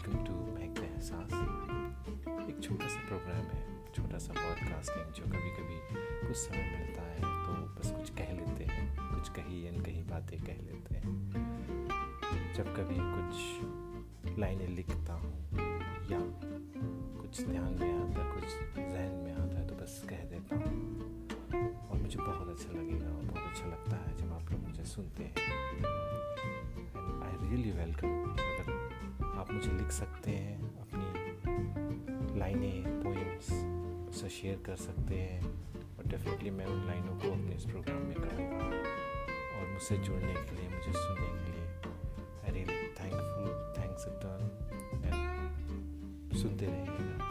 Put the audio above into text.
Welcome to महक एहसास एक छोटा सा प्रोग्राम है, छोटा सा पॉडकास्टिंग जो कभी कभी कुछ समय मिलता है तो बस कुछ कह लेते हैं, कुछ कही या कहीं बातें कह लेते हैं। जब कभी कुछ लाइनें लिखता हूँ या कुछ ध्यान में आता है, कुछ जहन में आता है तो बस कह देता हूँ। और मुझे बहुत अच्छा लगेगा और बहुत अच्छा लगता है जब आप लोग मुझे सुनते हैं। एंड आई रियली वेलकम लिख सकते हैं, अपनी लाइनें पोइम्स उसे शेयर कर सकते हैं और डेफिनेटली मैं उन लाइनों को अपने इस प्रोग्राम में करूँगा। और मुझसे जुड़ने के लिए, मुझे सुनने के लिए I really thankful thanks and सुनते रहिएगा।